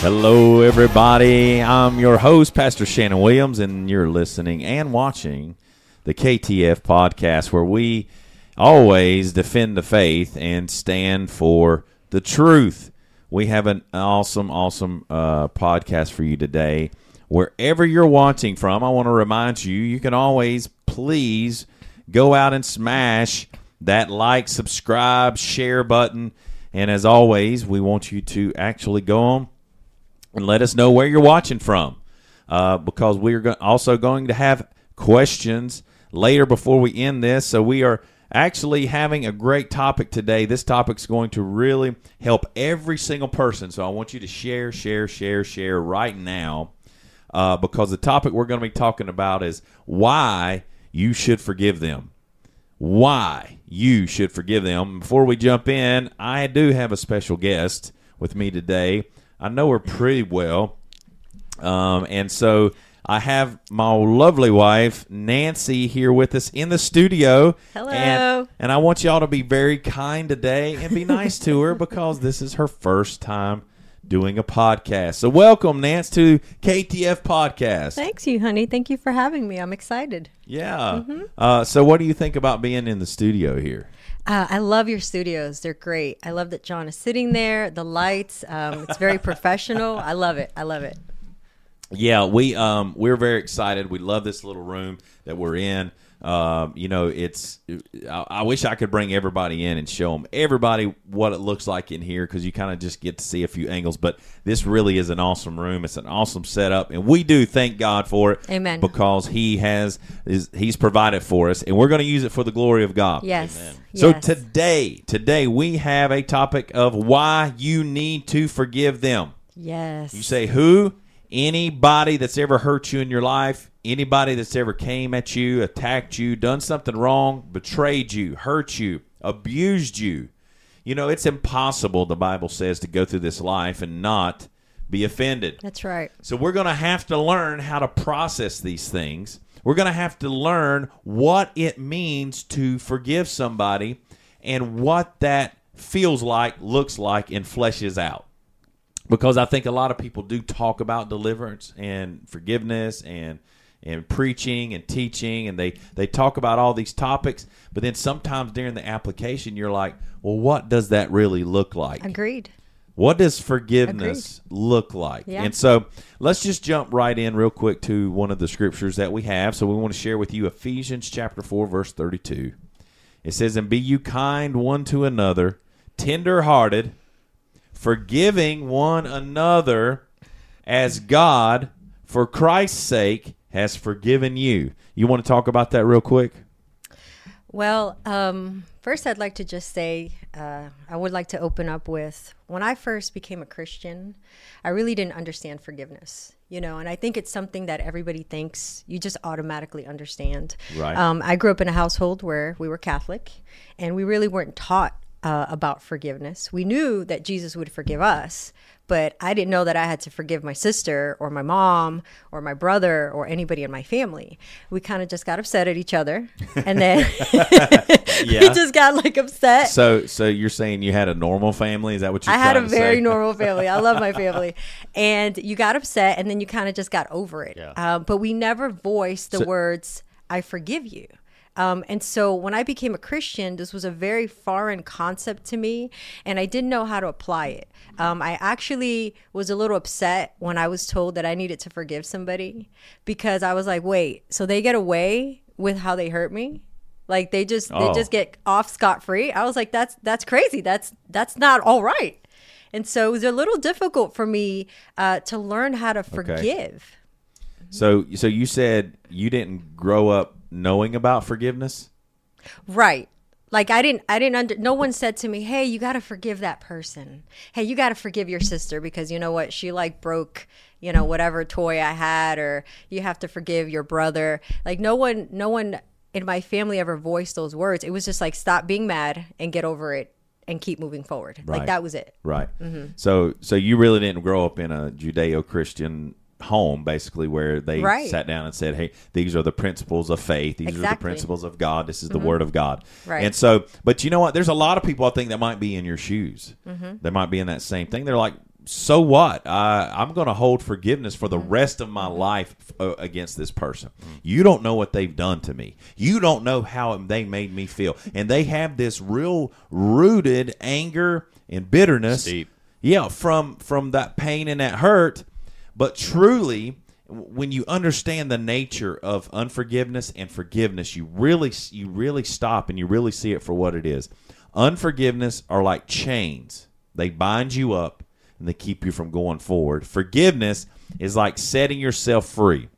Hello, everybody. I'm your host, Pastor Shannon Williams, and you're listening and watching the KTF podcast, where we always defend the faith and stand for the truth. We have an awesome, awesome uh, podcast for you today. Wherever you're watching from, I want to remind you, you can always please go out and smash that like, subscribe, share button. And as always, we want you to actually go on and let us know where you're watching from uh, because we're go- also going to have questions later before we end this. So we are actually having a great topic today. This topic's going to really help every single person. So I want you to share, share, share, share right now uh, because the topic we're going to be talking about is why you should forgive them. Why you should forgive them. Before we jump in, I do have a special guest with me today. I know her pretty well. Um, and so I have my lovely wife, Nancy, here with us in the studio. Hello. And, and I want y'all to be very kind today and be nice to her because this is her first time doing a podcast. So welcome, Nance, to KTF Podcast. Thanks, you, honey. Thank you for having me. I'm excited. Yeah. Uh, so what do you think about being in the studio here? Uh, I love your studios. They're great. I love that John is sitting there. The lights. Um, it's very professional. I love it. I love it. Yeah, we um we're very excited. We love this little room that we're in. Um, you know, it's I, I wish I could bring everybody in and show them everybody what it looks like in here because you kind of just get to see a few angles. But this really is an awesome room. It's an awesome setup, and we do thank God for it. Amen. Because He has is He's provided for us, and we're going to use it for the glory of God. Yes. So Yes. today, today we have a topic of why you need to forgive them. Yes. You say who? Anybody that's ever hurt you in your life, anybody that's ever came at you, attacked you, done something wrong, betrayed you, hurt you, abused you. You know, it's impossible, the Bible says, to go through this life and not be offended. That's right. So we're going to have to learn how to process these things. We're going to have to learn what it means to forgive somebody and what that feels like, looks like, and fleshes out. Because I think a lot of people do talk about deliverance and forgiveness and and preaching and teaching and they they talk about all these topics, but then sometimes during the application you're like, "Well, what does that really look like?" Agreed. What does forgiveness look like? Yeah. And so let's just jump right in real quick to one of the scriptures that we have. So we want to share with you Ephesians chapter 4 verse 32. It says, "And be you kind one to another, tender-hearted, forgiving one another as God for Christ's sake has forgiven you." You want to talk about that real quick? Well, um, first, I'd like to just say uh, I would like to open up with when I first became a Christian, I really didn't understand forgiveness, you know, and I think it's something that everybody thinks you just automatically understand. Right. Um, I grew up in a household where we were Catholic, and we really weren't taught uh, about forgiveness. We knew that Jesus would forgive us, but I didn't know that I had to forgive my sister or my mom or my brother or anybody in my family. We kind of just got upset at each other, and then Yeah. we just got like upset. So so you're saying you had a normal family? Is that what you're I had a very normal family. I love my family. And you got upset, and then you kind of just got over it. Yeah. Um, but we never voiced the So- words, I forgive you. Um, and so when I became a Christian, this was a very foreign concept to me, and I didn't know how to apply it. Um, I actually was a little upset when I was told that I needed to forgive somebody because I was like, wait, so they get away with how they hurt me? Like they just Oh. they just get off scot free. I was like, that's that's crazy. That's that's not all right. And so it was a little difficult for me uh, to learn how to forgive. So, so you said you didn't grow up knowing about forgiveness. Right. Like I didn't I didn't under no one said to me, "Hey, you got to forgive that person. Hey, you got to forgive your sister because you know what? She like broke, you know, whatever toy I had or you have to forgive your brother." Like no one no one in my family ever voiced those words. It was just like stop being mad and get over it and keep moving forward. Right. Like that was it. Right. Mm-hmm. So, so you really didn't grow up in a Judeo-Christian home basically where they Right. sat down and said, "Hey, these are the principles of faith. These are the Mm-hmm. principles of God. This is the word of God." Right. And so, but you know what? There's a lot of people I think that might be in your shoes. Mm-hmm. They might be in that same thing. They're like, "So what? Uh, I'm going to hold forgiveness for the Mm-hmm. rest of my life uh, against this person. You don't know what they've done to me. You don't know how they made me feel." And they have this real rooted anger and bitterness. Deep. Yeah, from from that pain and that hurt, but truly when you understand the nature of unforgiveness and forgiveness, you really you really stop and you really see it for what it is. Unforgiveness are like chains. They bind you up and they keep you from going forward. Forgiveness is like setting yourself free.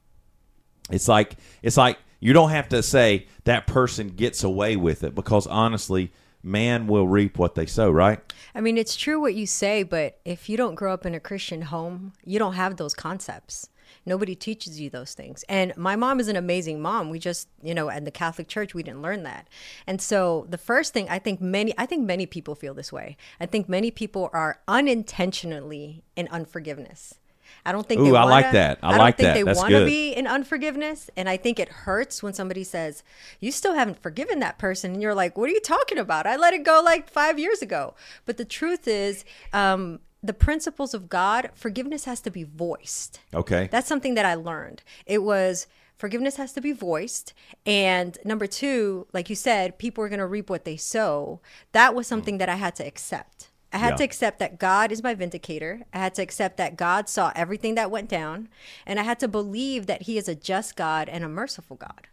It's like it's like you don't have to say that person gets away with it because honestly, man will reap what they sow, right? I mean, it's true what you say, but if you don't grow up in a Christian home, you don't have those concepts. Nobody teaches you those things. And my mom is an amazing mom. We just, you know, in the Catholic Church, we didn't learn that. And so the first thing I think many, I think many people feel this way. I think many people are unintentionally in unforgiveness. I don't think. Ooh, they I wanna, like that. I don't think that. they That's want to good. be in unforgiveness, and I think it hurts when somebody says, "You still haven't forgiven that person," and you're like, "What are you talking about? I let it go like five years ago." But the truth is, um, the principles of God, forgiveness has to be voiced. Okay. That's something that I learned. It was forgiveness has to be voiced. And number two, like you said, people are going to reap what they sow. That was something that I had to accept. I had Yeah. to accept that God is my vindicator. I had to accept that God saw everything that went down. And I had to believe that He is a just God and a merciful God.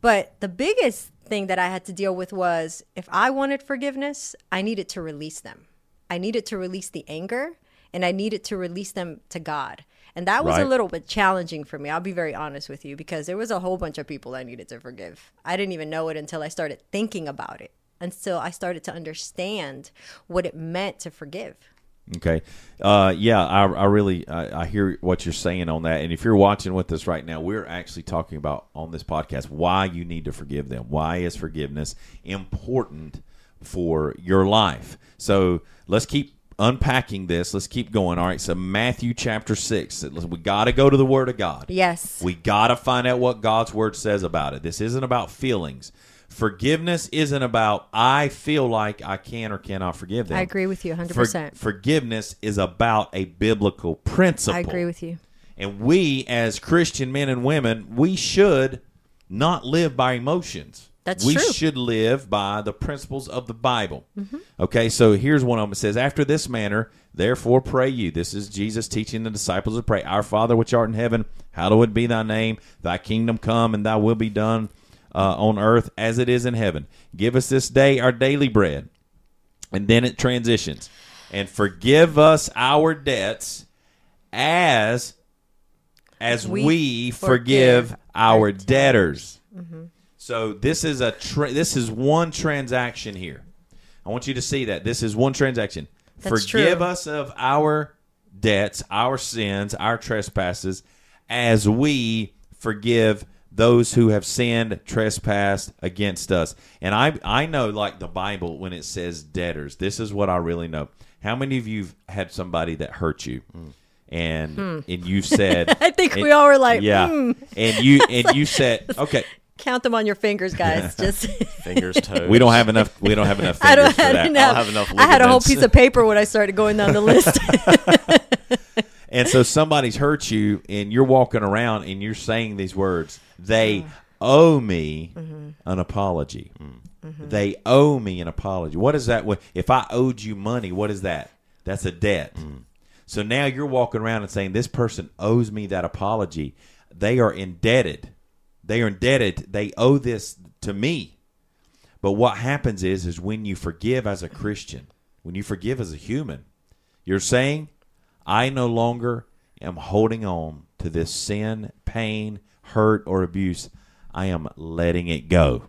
But the biggest thing that I had to deal with was if I wanted forgiveness, I needed to release them. I needed to release the anger and I needed to release them to God. And that was a little bit challenging for me. I'll be very honest with you because there was a whole bunch of people I needed to forgive. I didn't even know it until I started thinking about it, until I started to understand what it meant to forgive. Okay. Uh, yeah, I, I really I, I hear what you're saying on that. And if you're watching with us right now, we're actually talking about on this podcast why you need to forgive them. Why is forgiveness important for your life? So let's keep unpacking this. Let's keep going. All right. So Matthew chapter six. We got to go to the Word of God. Yes. We got to find out what God's word says about it. This isn't about feelings. Forgiveness isn't about I feel like I can or cannot forgive them. I agree with you 100%. For- forgiveness is about a biblical principle. I agree with you. And we, as Christian men and women, we should not live by emotions. That's we true. Mm-hmm. should live by the principles of the Bible. Okay, so here's one of them. It says, After this manner, therefore pray you. This is Jesus teaching the disciples to pray, Our Father which art in heaven, hallowed be thy name. Thy kingdom come, and thy will be done uh, on earth as it is in heaven. Give us this day our daily bread. And then it transitions. And forgive us our debts as as we, We forgive, forgive our debtors. So this is a tra- this is one transaction here. I want you to see that this is one transaction. That's forgive true. us of our debts, our sins, our trespasses, as we forgive those who have sinned, trespassed against us. And I I know like the Bible when it says debtors, this is what I really know. How many of you've had somebody that hurt you? And and you've said Hmm. I think and- we all were like, yeah. hmm. And you and you said okay, Count them on your fingers, guys. Just Fingers, toes. we don't have enough we don't have enough I don't, for I that. I'll have, have enough I had a whole piece of paper when I started going down the list. And so somebody's hurt you, and you're walking around and you're saying these words. They owe me mm-hmm. an apology. Mm-hmm. They owe me an apology. What is that? If I owed you money, what is that? That's a debt. Mm. So now you're walking around and saying this person owes me that apology. They are indebted. They are indebted. They owe this to me. But what happens is, is when you forgive as a Christian, when you forgive as a human, you're saying, I no longer am holding on to this sin, pain, hurt, or abuse. I am letting it go.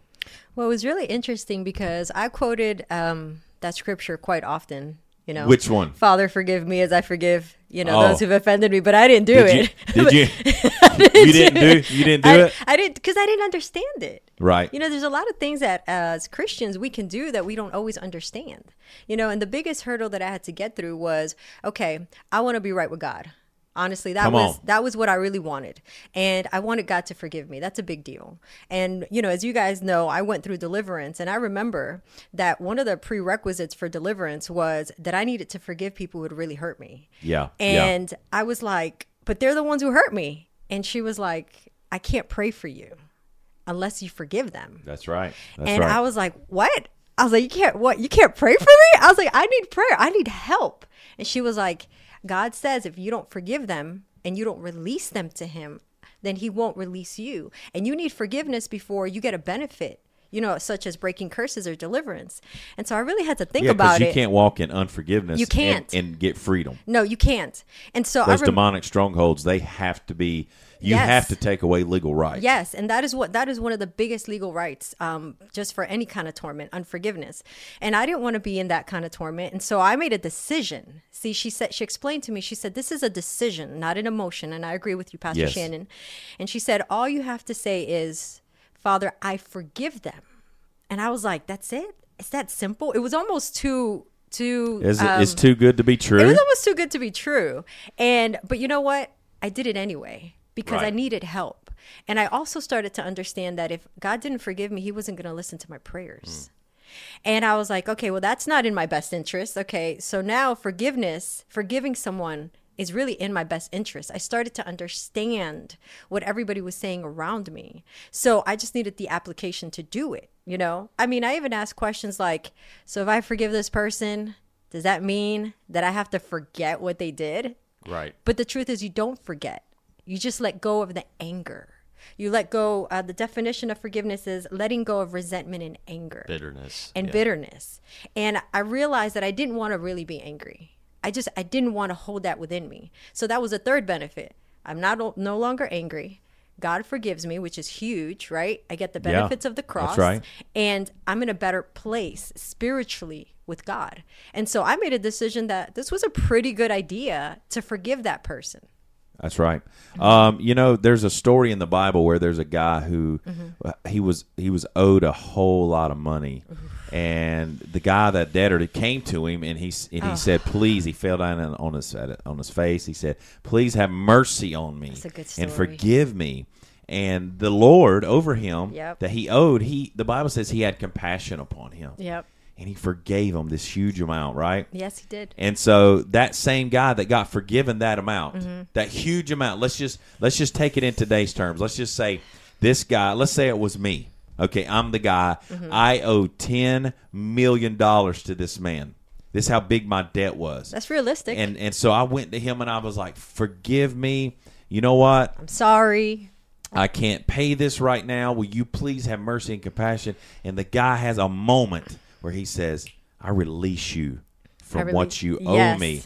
well, it was really interesting because I quoted um, that scripture quite often. You know, Which one? Father, forgive me as I forgive you know Oh. those who've offended me. But I didn't do Did it. you? Did you? you didn't do. You didn't do I, it. I didn't because I didn't understand it. Right. You know, there's a lot of things that as Christians we can do that we don't always understand. You know, and the biggest hurdle that I had to get through was okay, I want to be right with God. Honestly, that Come was on. that was what I really wanted. And I wanted God to forgive me. That's a big deal. And you know, as you guys know, I went through deliverance and I remember that one of the prerequisites for deliverance was that I needed to forgive people who had really hurt me. Yeah, yeah. And I was like, but they're the ones who hurt me. And she was like, I can't pray for you unless you forgive them. That's right. That's and right. I was like, "What?" I was like, "You can't what? You can't pray for me?" I was like, "I need prayer. I need help." And she was like, "God says if you don't forgive them and you don't release them to him, then he won't release you. And you need forgiveness before you get a benefit." You know, such as breaking curses or deliverance. And so I really had to think yeah, about you it. You can't walk in unforgiveness. You can't. and, get freedom. no, you can't. And so Those demonic strongholds, they have to be. You Yes. have to take away legal rights. Yes, and that is what that is one of the biggest legal rights, um, just for any kind of torment, unforgiveness. And I didn't want to be in that kind of torment, and so I made a decision. See, she said she explained to me. She said this is a decision, not an emotion, and I agree with you, Pastor Yes. Shannon. And she said all you have to say is, "Father, I forgive them," and I was like, "That's it? It's that simple?" It was almost too too. Is it, um, it's too good to be true? it was almost too good to be true. And but you know what? I did it anyway because I needed help. And I also started to understand that if God didn't forgive me, he wasn't going to listen to my prayers. Hmm. And I was like, okay, well that's not in my best interest. Okay, so now forgiveness, forgiving someone is really in my best interest. I started to understand what everybody was saying around me. So I just needed the application to do it, you know? I mean, I even asked questions like, so if I forgive this person, does that mean that I have to forget what they did? right. But the truth is, you don't forget. You just let go of the anger. You let go. Uh, the definition of forgiveness is letting go of resentment and anger bitterness and yeah. bitterness. And I realized that I didn't want to really be angry. I just I didn't want to hold that within me. So that was a third benefit. I'm not no longer angry. God forgives me, which is huge, right? I get the Yeah, benefits of the that's cross. right. And I'm in a better place spiritually with God. And so I made a decision that this was a pretty good idea to forgive that person. That's right. Um, you know, there's a story in the Bible where there's a guy who Mm-hmm. uh, he was he was owed a whole lot of money, and the guy that debtor came to him and he and he said, "Please," he fell down on- his on his face. He said, "Please have mercy on me That's a good and forgive me." And the Lord over him Yep. that he owed, he the Bible says he had compassion upon him, Yep. And he forgave him this huge amount. Right? Yes, he did. And so that same guy that got forgiven that amount, Mm-hmm. that huge amount, let's just let's just take it in today's terms. Let's just say this guy, let's say it was me. Okay, I'm the guy. Mm-hmm. I owe 10 million dollars to this man. This is how big my debt was. That's realistic. and and so I went to him and I was like, "Forgive me. You know what? I'm sorry. I can't pay this right now. Will you please have mercy and compassion? And the guy has a moment where he says, I release you from I what release- you Yes. Mm-hmm. owe me.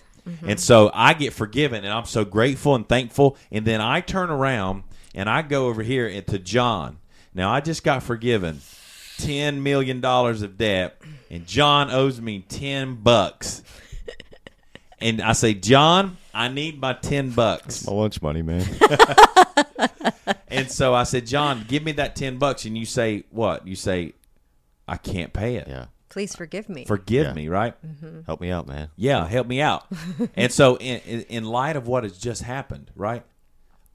And so I get forgiven and I'm so grateful and thankful. And then I turn around and I go over here and- to John. Now I just got forgiven $10 million of debt and John owes me 10 bucks. And I say, John, I need my 10 bucks. my lunch money man And so I said, John, give me that ten bucks. And you say what? You say, I can't pay it. yeah Please forgive me. Forgive Yeah. me, right? help me out man Yeah, help me out. and so, in, in in light of what has just happened, right?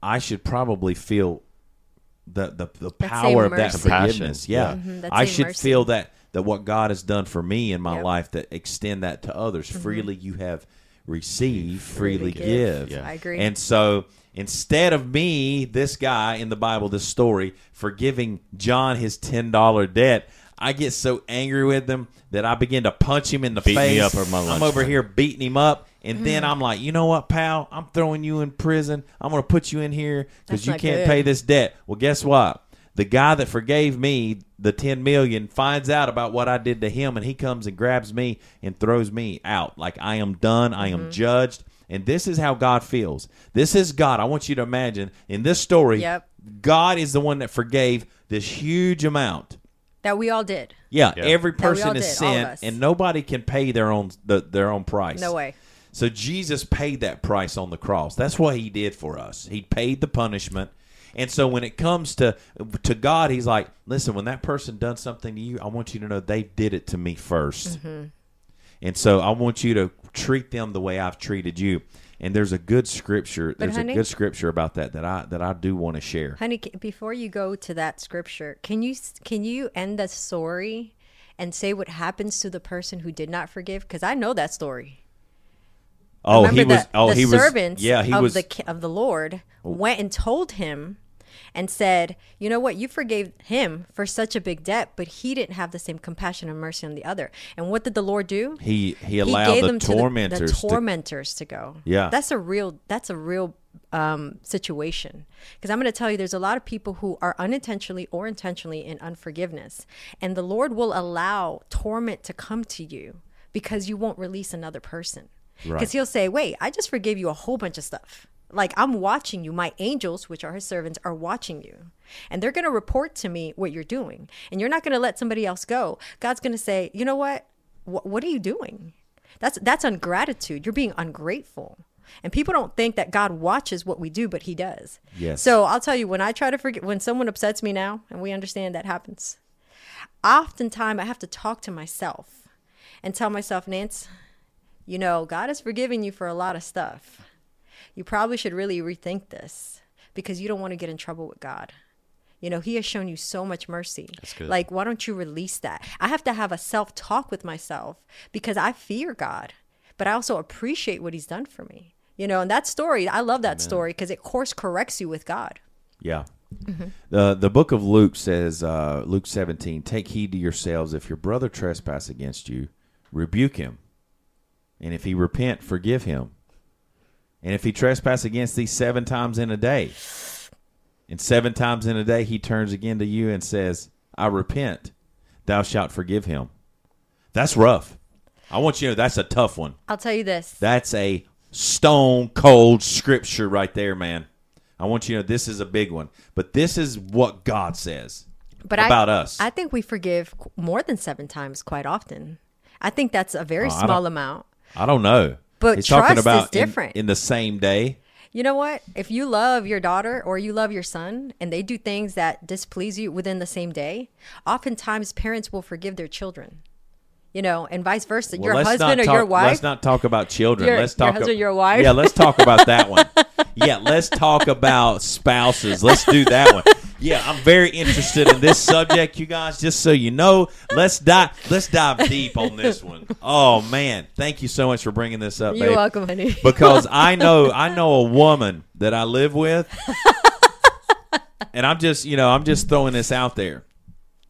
I should probably feel the the, the power same of that forgiveness. Compassion, Yeah, yeah. Mhm, I should mercy. feel that that what God has done for me in my Yep. Mm-hmm. life that extend that to others. Freely you have received, freely, Freely give. give. Yeah. I agree. And so instead of me, this guy in the Bible, this story, forgiving John his ten dollar debt, I get so angry with him that I begin to punch him in the Beat me face. up over my I'm over money. here beating him up. And Mm. then I'm like, you know what, pal? I'm throwing you in prison. I'm going to put you in here because you can't good. pay this debt. Well, guess what? The guy that forgave me the 10 million finds out about what I did to him and he comes and grabs me and throws me out like I am done, I Mm-hmm. am judged. And this is how God feels. This is God. I want you to imagine in this story, Yep. God is the one that forgave this huge amount. That we all did. Yeah, Yeah. every That we all person is did, all of sin, us. and nobody can pay their own the, their own price. No way. So Jesus paid that price on the cross. That's what he did for us. He paid the punishment. And so when it comes to to God, he's like, "Listen, when that person done something to you, I want you to know they did it to me 1st mm-hmm. And so I want you to treat them the way I've treated you. And there's a good scripture. There's honey- a good scripture about that that I that I do want to share. Honey, before you go to that scripture, can you can you end the story and say what happens to the person who did not forgive? Because I know that story. Oh, Remember he was. the, oh, the he was. servants Yeah, he of was. the of the Lord oh. went and told him and said, "You know what? You forgave him for such a big debt, but he didn't have the same compassion and mercy on the other." And what did the Lord do? he he allowed the to the- tormentors the, to tormentors to, go. Yeah. that's a real that's a real um, situation. Because I'm going to tell you, there's a lot of people who are unintentionally or intentionally in unforgiveness, and the Lord will allow torment to come to you because you won't release another person. Because Right. He'll say, "Wait, I just forgave you a whole bunch of stuff." Like I'm watching you. My angels, which are his servants, are watching you. And they're going to report to me what you're doing. And you're not going to let somebody else go. God's going to say, you know what? Wh- what are you doing? That's that's ungratitude. You're being ungrateful. And people don't think that God watches what we do, but he does. Yes. So I'll tell you, when I try to forget when someone upsets me now, and we understand that happens, oftentimes I have to talk to myself and tell myself, Nance, you know, God has forgiven you for a lot of stuff. You probably should really rethink this because you don't want to get in trouble with God. You know, He has shown you so much mercy. That's good. Like, why don't you release that? I have to have a self talk with myself because I fear God, but I also appreciate what He's done for me. You know, and that story, I love that story because it course corrects you with God. Yeah. Mm-hmm. The the book of Luke says, uh, Luke seventeen, take heed to yourselves. If your brother trespass against you, rebuke him, and if he repent, forgive him. And if he trespass against thee seven times in a day, and seven times in a day he turns again to you and says, I repent, thou shalt forgive him. That's rough. I want you to know that's a tough one. I'll tell you this. That's a stone cold scripture right there, man. I want you to know this is a big one, but this is what God says but about I, us. I think we forgive more than seven times quite often. I think that's a very Oh, small amount. I don't know, But He's trust is about in- different. in, the same day. You know what? If you love your daughter or you love your son and they do things that displease you within the same day, oftentimes parents will forgive their children. You know, and vice versa. Well, your husband or talk, your wife. Let's not talk about children. Your- let's talk your husband, ab- your wife? Yeah, let's talk about that one. yeah, let's talk about spouses. Let's do that one. Yeah, I'm very interested in this subject, you guys. Just so you know, let's dive. Let's dive deep on this one. Oh man, thank you so much for bringing this up. You're babe. welcome, honey. because I know I know a woman that I live with, and I'm just you know I'm just throwing this out there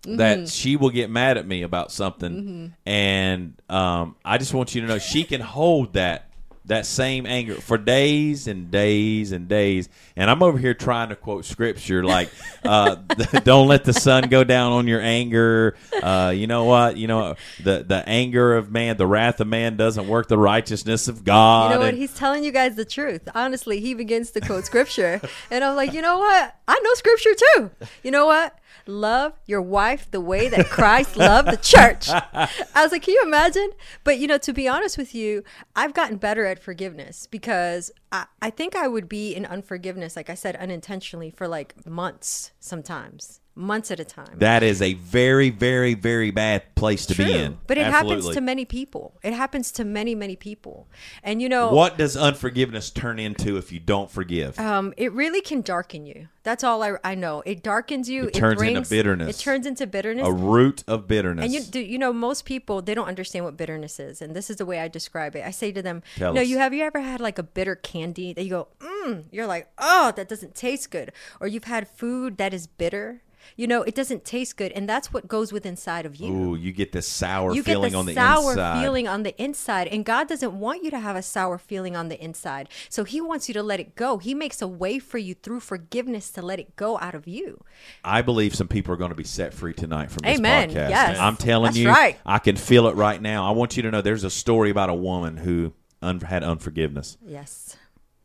that she will get mad at me about something, and um, I just want you to know she can hold that that same anger for days and days and days. And I'm over here trying to quote scripture like, uh, "Don't let the sun go down on your anger." Uh, you know what? You know the the anger of man, the wrath of man doesn't work the righteousness of God. You know what? And- He's telling you guys the truth. Honestly, he begins to quote scripture. and I'm like, you know what? I know scripture too. You know what? Love your wife the way that Christ loved the church. I was like, can you imagine? But, you know, to be honest with you, I've gotten better at forgiveness because I, I think I would be in unforgiveness, like I said, unintentionally for like months sometimes, months at a time. That is a very, very, very bad place to be in. But it happens to many people. It happens to many, many people. And, you know, What does unforgiveness turn into if you don't forgive? Um, it really can darken you. That's all I, I know. It darkens you. It turns into brings, bitterness. It turns into bitterness. a root of bitterness. and you do you know most people they don't understand what bitterness is, and this is the way I describe it. I say to them, Tell "No, us. you have you ever had like a bitter candy that you go, mm, you're like, oh, that doesn't taste good, or you've had food that is bitter." You know, it doesn't taste good, and that's what goes with inside of you Ooh, you get this sour you feeling get the on the sour inside. feeling on the inside and god doesn't want you to have a sour feeling on the inside so he wants you to let it go he makes a way for you through forgiveness to let it go out of you I believe some people are going to be set free tonight from this Amen. podcast. Yes. I'm telling That's you, right. I can feel it right now. I want you to know there's a story about a woman who un- had unforgiveness. yes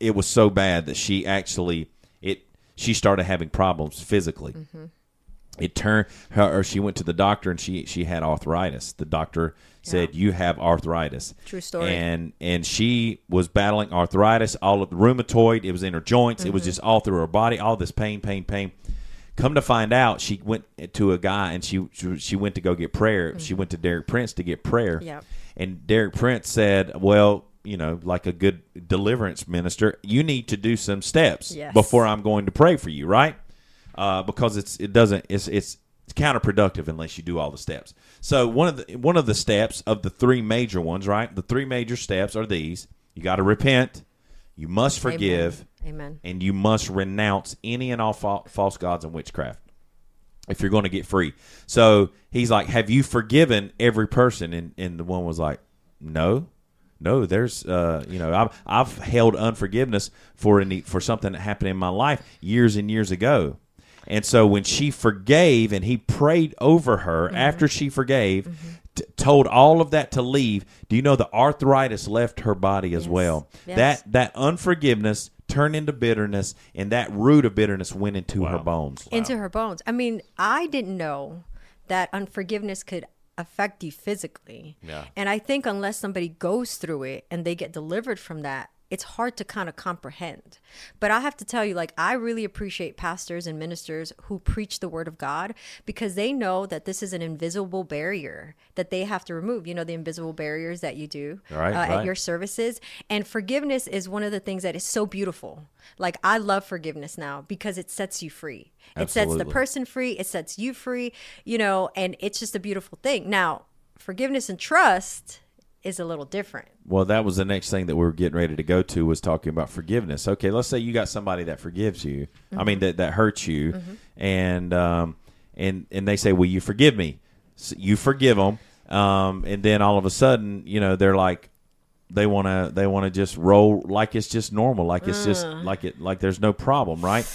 It was so bad that she actually it she started having problems physically. Mm-hmm. It turned her, or she went to the doctor and she she had arthritis. The doctor said you have arthritis. True story. And and she was battling arthritis, all of the rheumatoid. It was in her joints. It was Mm-hmm. just all through her body. All this pain, pain, pain. Come to find out, she went to a guy and she she went to go get prayer. She went to Derek Prince to get prayer. Yep. And Derek Prince said, "Well, you know, like a good deliverance minister, you need to do some steps Yes. before I'm going to pray for you, right? Uh, because it's it doesn't it's it's it's counterproductive unless you do all the steps. So one of the one of the steps of the three major ones, right? The three major steps are these: you got to repent, you must forgive, Amen. and you must renounce any and all fa- false gods and witchcraft if you're going to get free. So he's like, "Have you forgiven every person?" And and the one was like, "No." No, there's, uh, you know, I've I've held unforgiveness for any for something that happened in my life years and years ago, and so when she forgave and he prayed over her mm-hmm. after she forgave, mm-hmm. t- told all of that to leave. Do you know the arthritis left her body as Yes. well? Yes. That that unforgiveness turned into bitterness, and that root of bitterness went into her bones. into her bones. I mean, I didn't know that unforgiveness could affect you physically. Yeah. And I think unless somebody goes through it and they get delivered from that, it's hard to kind of comprehend. But I have to tell you, like, I really appreciate pastors and ministers who preach the word of God because they know that this is an invisible barrier that they have to remove. You know, the invisible barriers that you do Right, uh, right. at your services. And forgiveness is one of the things that is so beautiful. Like, I love forgiveness now because it sets you free. It sets the person free, it sets you free, you know, and it's just a beautiful thing. Now, forgiveness and trust is a little different. Well, that was the next thing that we were getting ready to go to was talking about forgiveness. Okay, let's say you got somebody that forgives you. I mean that that hurts you, and um, and and they say, "Will you forgive me?" So you forgive them, um, and then all of a sudden, you know, they're like, they want to they want to just roll like it's just normal, like it's just like it like there's no problem, right?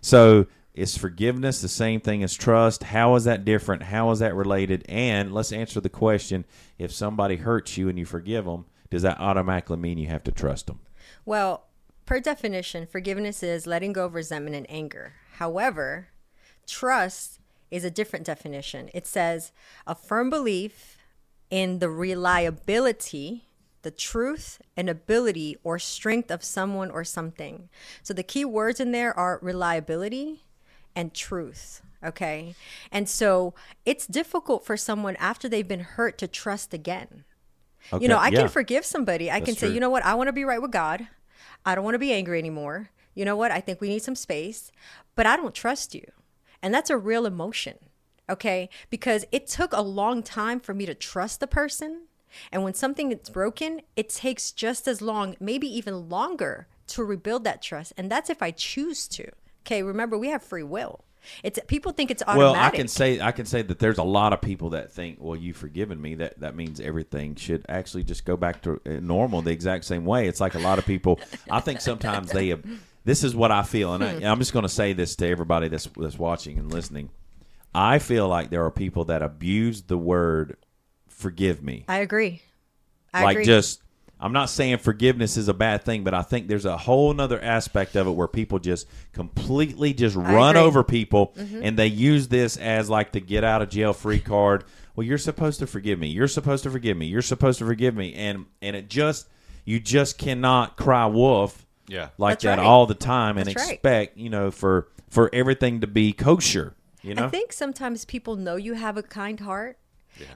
So is forgiveness the same thing as trust? How is that different? How is that related? And let's answer the question: If somebody hurts you and you forgive them, does that automatically mean you have to trust them? Well, per definition, forgiveness is letting go of resentment and anger. However, trust is a different definition. It says a firm belief in the reliability, the truth, and ability or strength of someone or something. So the key words in there are reliability and truth. Okay. And so it's difficult for someone after they've been hurt to trust again. Okay, You know, I yeah. can forgive somebody. I can say, true. you know what, I want to be right with God. I don't want to be angry anymore. You know what? I think we need some space, but I don't trust you. And that's a real emotion. Okay? Because it took a long time for me to trust the person. And when something is broken, it takes just as long, maybe even longer to rebuild that trust. And that's if I choose to. Okay, remember we have free will. It's people think it's automatic. Well, I can say I can say that there's a lot of people that think, well, you've forgiven me. That that means everything should actually just go back to uh, normal the exact same way. It's like a lot of people. I think sometimes they. This is what I feel, and I, I'm just going to say this to everybody that's that's watching and listening. I feel like there are people that abuse the word "forgive me." I agree. I like agree. just i'm not saying forgiveness is a bad thing but i think there's a whole nother aspect of it where people just completely just run agree. Mm-hmm. over people and they use this as like the get out of jail free card well you're supposed to forgive me you're supposed to forgive me you're supposed to forgive me and and it just you just cannot cry wolf Yeah. like That's that right. all the time and That's right. expect you know for for everything to be kosher you know I think sometimes people know you have a kind heart.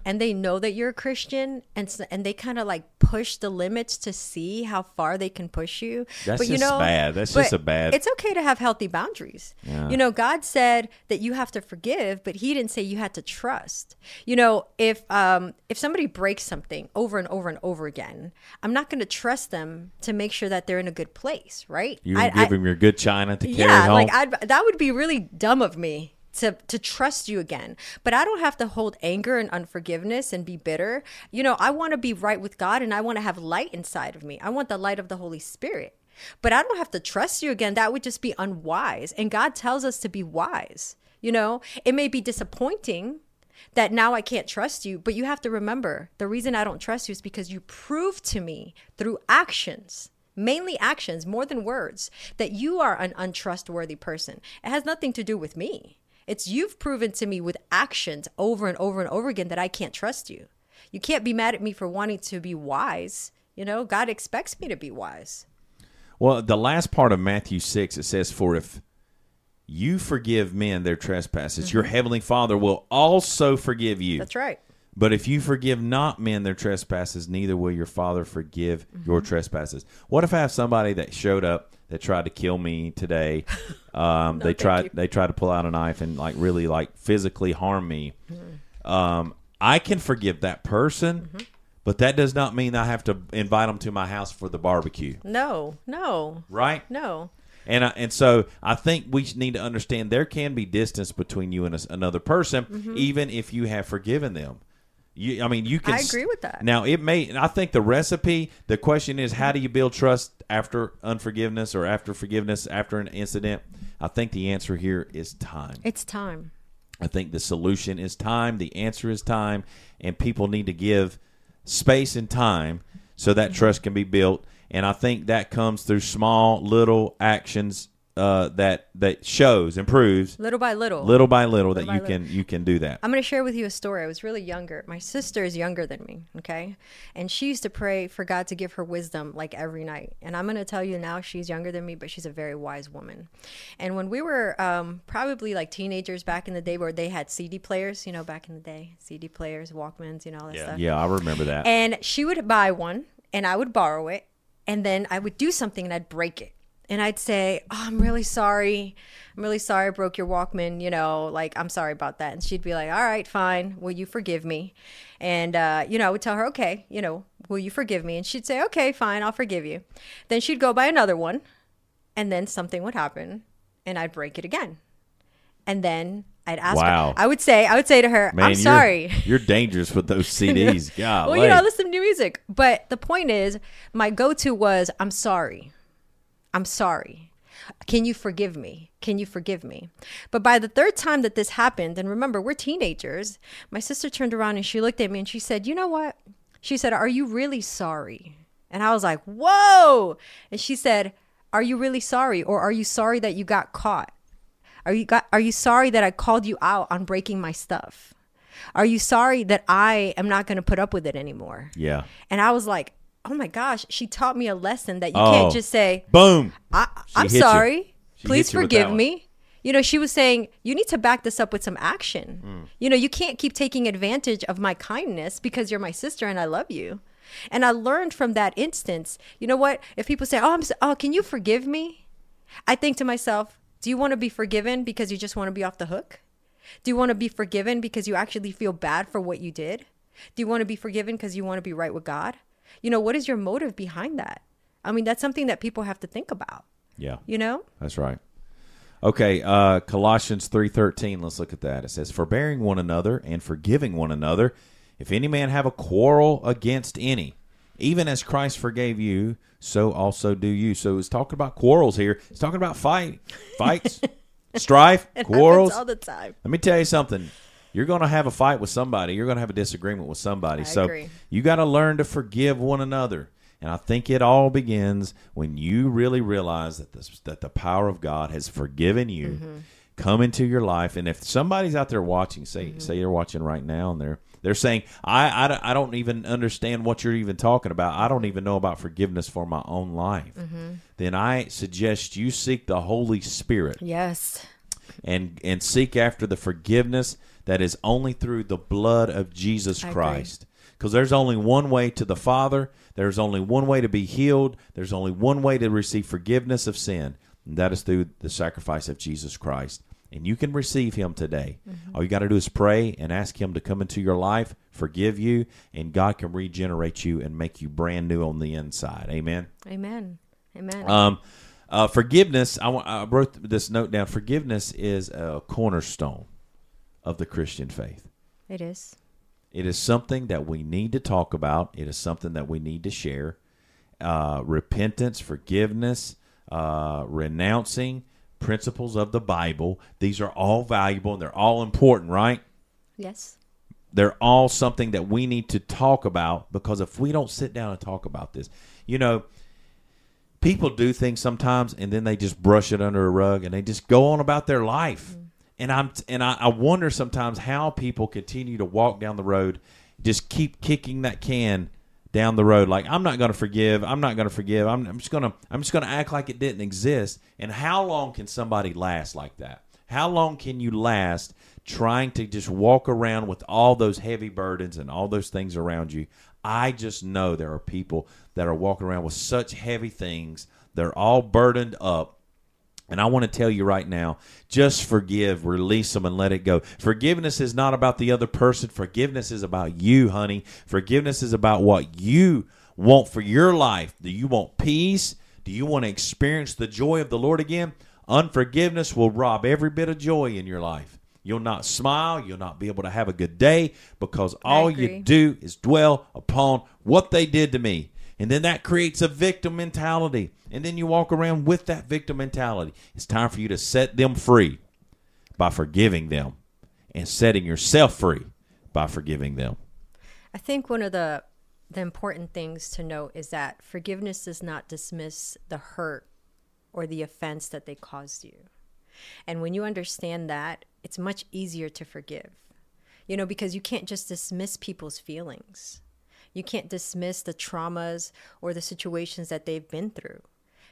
And they know that you're a Christian, and s and they kind of like push the limits to see how far they can push you. That's but you just know, bad. That's just a bad- It's okay to have healthy boundaries. Yeah. You know, God said that you have to forgive, but He didn't say you had to trust. You know, if um if somebody breaks something over and over and over again, I'm not going to trust them to make sure that they're in a good place, right? you I- give I- them your good china to carry yeah, home like I'd, that would be really dumb of me to to trust you again. But I don't have to hold anger and unforgiveness and be bitter. You know, I want to be right with God and I want to have light inside of me. I want the light of the Holy Spirit. But I don't have to trust you again. That would just be unwise. And God tells us to be wise. You know, it may be disappointing that now I can't trust you, but you have to remember the reason I don't trust you is because you proved to me through actions mainly actions more than words that you are an untrustworthy person it has nothing to do with me it's you've proven to me with actions over and over and over again that i can't trust you you can't be mad at me for wanting to be wise you know god expects me to be wise Well, the last part of Matthew 6, it says, For if you forgive men their trespasses, your mm-hmm. heavenly Father will also forgive you. That's right. But if you forgive not men their trespasses, neither will your Father forgive your mm-hmm. trespasses. What if I have somebody that showed up that tried to kill me today? Um, they tried they tried to pull out a knife and like really like physically harm me. Um, I can forgive that person, but that does not mean I have to invite them to my house for the barbecue, No, no, right? no. And I, and so I think we need to understand there can be distance between you and a, another person, Mm-hmm. even if you have forgiven them. You, I mean, you can. I agree with that. Now it may. and I think the recipe. The question is, how do you build trust after unforgiveness or after forgiveness after an incident? I think the answer here is time. It's time. I think the solution is time. The answer is time, and people need to give space and time so that trust can be built. And I think that comes through small, little actions uh, that that shows improves Little by little. little by little that by you little. can you can do that. I'm going to share with you a story. I was really younger. My sister is younger than me, okay? And she used to pray for God to give her wisdom like every night. And I'm going to tell you now, she's younger than me, but she's a very wise woman. And when we were um, probably like teenagers back in the day where they had CD players, you know, back in the day, CD players, Walkmans, you know, all that stuff. Yeah, I remember that. And she would buy one and I would borrow it. And then I would do something and I'd break it. And I'd say, Oh, I'm really sorry. I'm really sorry I broke your Walkman. You know, like, I'm sorry about that. And she'd be like, All right, fine. Will you forgive me? And, uh, you know, I would tell her, Okay, you know, will you forgive me? And she'd say, Okay, fine. I'll forgive you. Then she'd go buy another one. And then something would happen and I'd break it again. And then I'd ask Wow. her, I would say, I would say to her, Man, I'm you're- sorry. You're, dangerous with those CDs. God, well, you know, I listen to new music. But the point is, my go to was, I'm sorry. I'm sorry. Can you forgive me? Can you forgive me? But by the third time that this happened, and remember, we're teenagers, my sister turned around and she looked at me and she said, You know what? She said, Are you really sorry? And I was like, Whoa. And she said, Are you really sorry? Or are you sorry that you got caught? Are you got are you sorry that I called you out on breaking my stuff? Are you sorry that I am not going to put up with it anymore? yeah. And I was like, "Oh my gosh, she taught me a lesson that you Oh. can't just say, Boom. I, I'm sorry. Please hit you with forgive me." You know, she was saying, "You need to back this up with some action. Mm. You know, you can't keep taking advantage of my kindness because you're my sister and I love you." And I learned from that instance, you know what? If people say, "Oh, I'm so, oh, can you forgive me?" I think to myself, do you want to be forgiven because you just want to be off the hook? Do you want to be forgiven because you actually feel bad for what you did? Do you want to be forgiven because you want to be right with God? You know, what is your motive behind that? I mean, that's something that people have to think about, Yeah. you know? That's right. Okay, uh, Colossians three thirteen. Let's look at that. It says, "Forbearing one another and forgiving one another, if any man have a quarrel against any, even as Christ forgave you, so also do you." So it's talking about quarrels here. It's talking about fight, fights, strife, It quarrels. all the time. Let me tell you something. You're going to have a fight with somebody. You're going to have a disagreement with somebody. I so agree. you got to learn to forgive one another. And I think it all begins when you really realize that the, that the power of God has forgiven you, Mm-hmm. come into your life. And if somebody's out there watching, say Mm-hmm. say you're watching right now, and they're they're saying, I, I, don't- I don't even understand what you're even talking about. I don't even know about forgiveness for my own life. Mm-hmm. Then I suggest you seek the Holy Spirit Yes. and and seek after the forgiveness that is only through the blood of Jesus I agree. Christ. Because there's only one way to the Father. There's only one way to be healed. There's only one way to receive forgiveness of sin, and that is through the sacrifice of Jesus Christ. And you can receive Him today. Mm-hmm. All you got to do is pray and ask Him to come into your life, forgive you, and God can regenerate you and make you brand new on the inside. Amen. Amen. Amen. Um, uh, forgiveness. I, I wrote this note down. Forgiveness is a cornerstone of the Christian faith. it is. It is something that we need to talk about. It is something that we need to share. Uh, repentance, forgiveness, uh, renouncing principles of the Bible. These are all valuable and they're all important, right? Yes. they're all something that we need to talk about because if we don't sit down and talk about this, you know, people do things sometimes and then they just brush it under a rug and they just go on about their life. And I'm and I, I wonder sometimes how people continue to walk down the road, just keep kicking that can down the road like I'm not going to forgive, I'm not going to forgive. I'm, I'm just going to I'm just going to act like it didn't exist. And how long can somebody last like that? How long can you last trying to just walk around with all those heavy burdens and all those things around you? I just know there are people that are walking around with such heavy things. They're all burdened up. And I want to tell you right now just forgive, release them, and let it go. Forgiveness is not about the other person. Forgiveness is about you, honey. Forgiveness is about what you want for your life. Do you want peace? Do you want to experience the joy of the Lord again? Unforgiveness will rob every bit of joy in your life. You'll not smile. You'll not be able to have a good day because all you do is dwell upon what they did to me. And then that creates a victim mentality. And then you walk around with that victim mentality. It's time for you to set them free by forgiving them and setting yourself free by forgiving them. I think one of the the important things to note is that forgiveness does not dismiss the hurt or the offense that they caused you. And when you understand that, it's much easier to forgive. You know, because you can't just dismiss people's feelings. You can't dismiss the traumas or the situations that they've been through.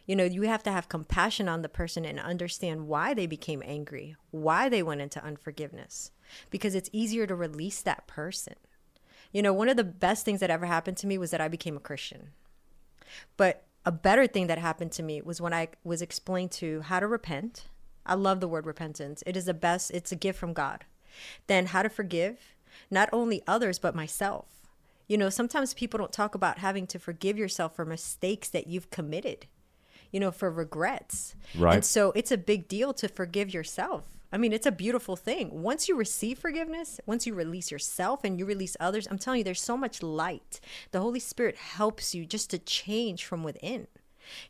You know, you have to have compassion on the person and understand why they became angry, why they went into unforgiveness, because it's easier to release that person. You know, one of the best things that ever happened to me was that I became a Christian. But a better thing that happened to me was when I was explained to how to repent. I love the word repentance. It is the best, it's a gift from God. Then how to forgive, not only others, but myself. You know, sometimes people don't talk about having to forgive yourself for mistakes that you've committed, you know, for regrets. Right. And so it's a big deal to forgive yourself. I mean, it's a beautiful thing. Once you receive forgiveness, once you release yourself and you release others, I'm telling you, there's so much light. The Holy Spirit helps you just to change from within.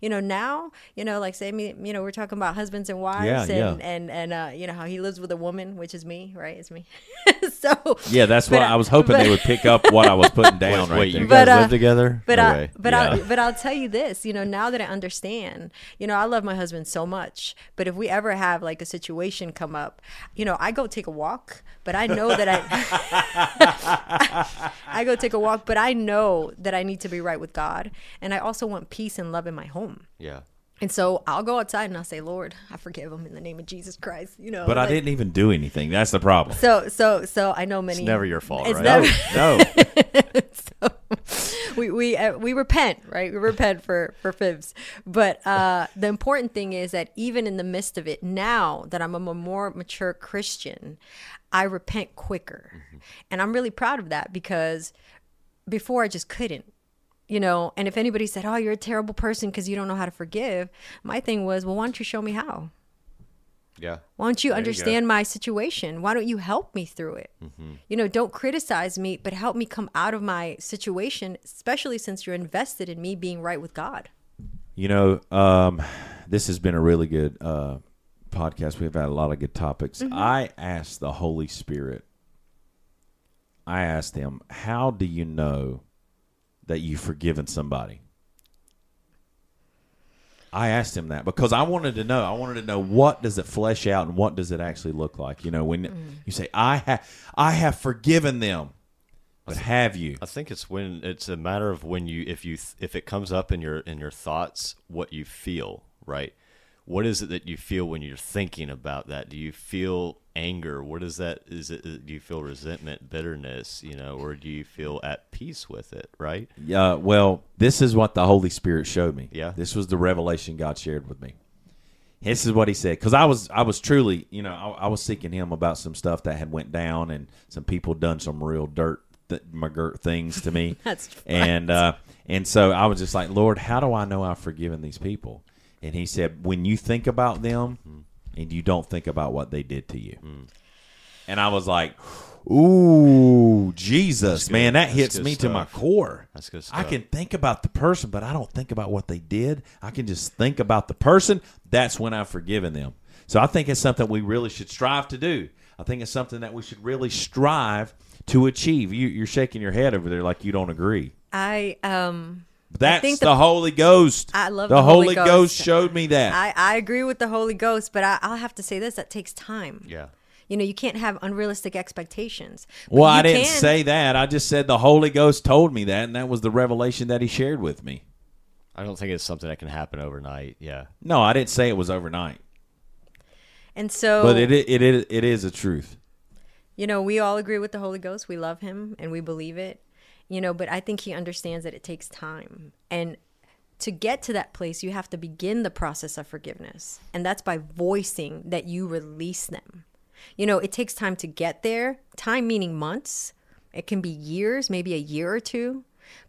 You know, now, you know, like say me, you know, we're talking about husbands and wives Yeah, and, yeah. and, and, uh, you know, how he lives with a woman, which is me, right? It's me. so, Yeah, that's what but I was hoping they would pick up what I was putting down Wait, right wait, there. you But, guys uh, live together? But no I, but Yeah. I, but I'll tell you this. You know, now that I understand, you know, I love my husband so much. But if we ever have like a situation come up, you know, I go take a walk. But I know that I, I go take a walk. But I know that I need to be right with God, and I also want peace and love in my home. yeah. And so I'll go outside and I'll say, Lord, I forgive them in the name of Jesus Christ. You know, But I didn't even do anything. That's the problem. So, so, so I know many. It's never your fault, right? never- No. so we we uh, we repent, right? We repent for for fibs. But uh, the important thing is that even in the midst of it, now that I'm a more mature Christian, I repent quicker, Mm-hmm. and I'm really proud of that because before I just couldn't. You know, and if anybody said, "Oh, you're a terrible person because you don't know how to forgive," my thing was, "Well, why don't you show me how?" Yeah. Why don't you There you understand my situation? Why don't you help me through it? You know, don't criticize me, but help me come out of my situation, especially since you're invested in me being right with God. You know, um, this has been a really good uh, podcast. We've had a lot of good topics. I asked the Holy Spirit, I asked him, How do you know that you've forgiven somebody? I asked him that because I wanted to know. I wanted to know what does it flesh out and what does it actually look like. You know, when mm. you say I have, I have forgiven them, but have you? I think it's when it's a matter of when you if you if it comes up in your in your thoughts what you feel, right? What is it that you feel when you're thinking about that? Do you feel anger? What is that? Is it do you feel resentment, bitterness, you know, or do you feel at peace with it, right? Uh, well, this is what the Holy Spirit showed me. Yeah. This was the revelation God shared with me. This is what He said because I was I was truly you know I, I was seeking Him about some stuff that had went down and some people done some real dirt th- McGirt things to me. That's and uh, and so I was just like, Lord, how do I know I've forgiven these people? And He said, when you think about them and you don't think about what they did to you. And I was like, Ooh, Jesus, man, that That's hits good me to my core. That's good I can think about the person, but I don't think about what they did. I can just think about the person. That's when I've forgiven them. So I think it's something we really should strive to do. I think it's something that we should really strive to achieve. You, you're shaking your head over there like you don't agree. I um That's think the, the- Holy Ghost. I love the, the Holy Holy Ghost. Ghost. showed me that. I, I agree with the Holy Ghost, but I, I'll have to say this: that takes time. Yeah. You know, you can't have unrealistic expectations. But Well, I didn't can- say that. I just said the Holy Ghost told me that, and that was the revelation that He shared with me. I don't think it's something that can happen overnight. Yeah. No, I didn't say it was overnight, And so, but it it it, it is a truth. you know, we all agree with the Holy Ghost. We love him and we believe it. You know, but I think he understands that it takes time. And to get to that place, you have to begin the process of forgiveness. And that's by voicing that you release them. You know, it takes time to get there, time meaning months. It can be years, maybe a year or two,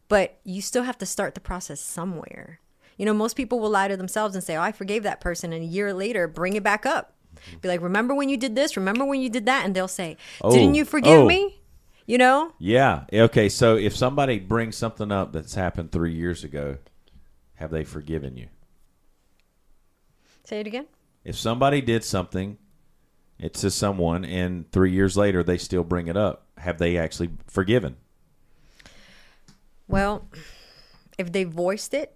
but you still have to start the process somewhere. You know, most people will lie to themselves and say, Oh, I forgave that person. And a year later, bring it back up. Be like, Remember when you did this? Remember when you did that? And they'll say, Didn't Oh, you forgive oh. me? You know? Yeah. Okay. So if somebody brings something up that's happened three years ago, have they forgiven you? Say it again. If somebody did something, it's to someone, and three years later they still bring it up, have they actually forgiven? Well, if they voiced it,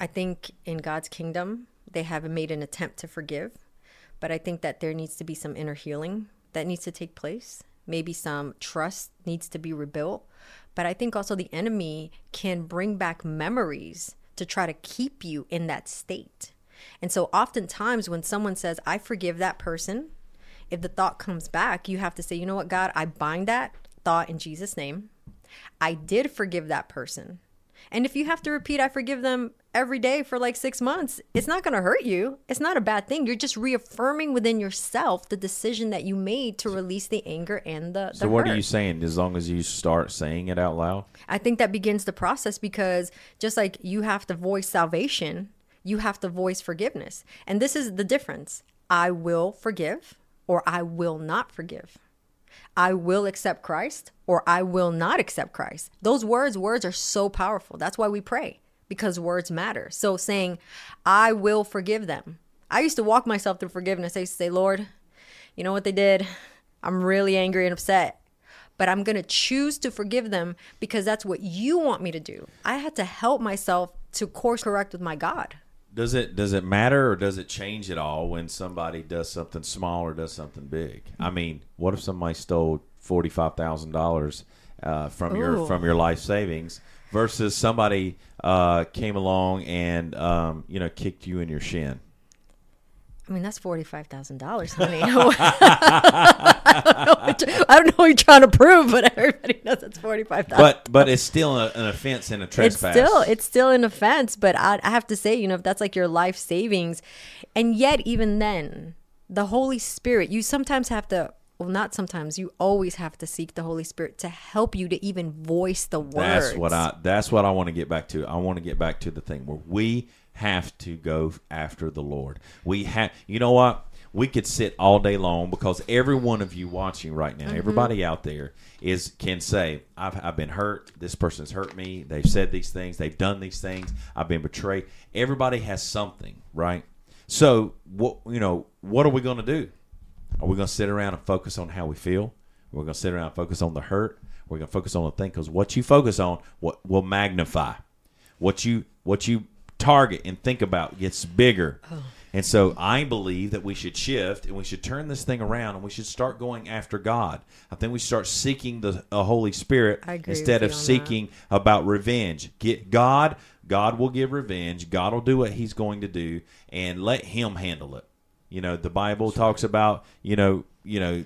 I think in God's kingdom, they haven't made an attempt to forgive. But I think that there needs to be some inner healing that needs to take place. Maybe some trust needs to be rebuilt. But I think also the enemy can bring back memories to try to keep you in that state. And so oftentimes when someone says, I forgive that person, if the thought comes back, you have to say, you know what, God, I bind that thought in Jesus' name. I did forgive that person. And if you have to repeat, I forgive them every day for like six months, it's not going to hurt you. It's not a bad thing. You're just reaffirming within yourself the decision that you made to release the anger and the. So the what are you saying? As long as you start saying it out loud, I think that begins the process because just like you have to voice salvation, you have to voice forgiveness. And this is the difference I will forgive or I will not forgive. I will accept Christ or I will not accept Christ. Those words, words are so powerful. That's why we pray because words matter. So saying, I will forgive them. I used to walk myself through forgiveness. I used to say, Lord, you know what they did? I'm really angry and upset but I'm going to choose to forgive them because that's what you want me to do. I had to help myself to course correct with my God. does it does it matter or does it change at all when somebody does something small or does something big? I mean, what if somebody stole forty five thousand dollars uh, from your from your life savings versus somebody uh, came along and um, you know kicked you in your shin? I mean, that's $45,000, honey. I don't know what you- I don't know what you're trying to prove, but everybody knows it's 45000 But but it's still a, an offense and a it's trespass. still it's still an offense but I, I have to say you know if that's like your life savings and yet even then the holy spirit you sometimes have to well not sometimes you always have to seek the holy spirit to help you to even voice the words That's what I. That's what I want to get back to. I want to get back to the thing where we have to go after the Lord. We have. You know what? We could sit all day long because every one of you watching right now, mm-hmm. everybody out there is can say, "I've I've been hurt. This person's hurt me. They've said these things. They've done these things. I've been betrayed." Everybody has something, right? So what you know? What are we going to do? Are we going to sit around and focus on how we feel? We're going to sit around and focus on the hurt. We're going to focus on the thing because what you focus on, what will magnify. What you what you target and think about gets bigger. And so I believe that we should shift and we should turn this thing around and we should start going after God. I think we start seeking the uh, Holy Spirit instead of seeking about revenge. Get God. God will give revenge. God will do what He's going to do, and let Him handle it. You know, the Bible talks about you know, you know,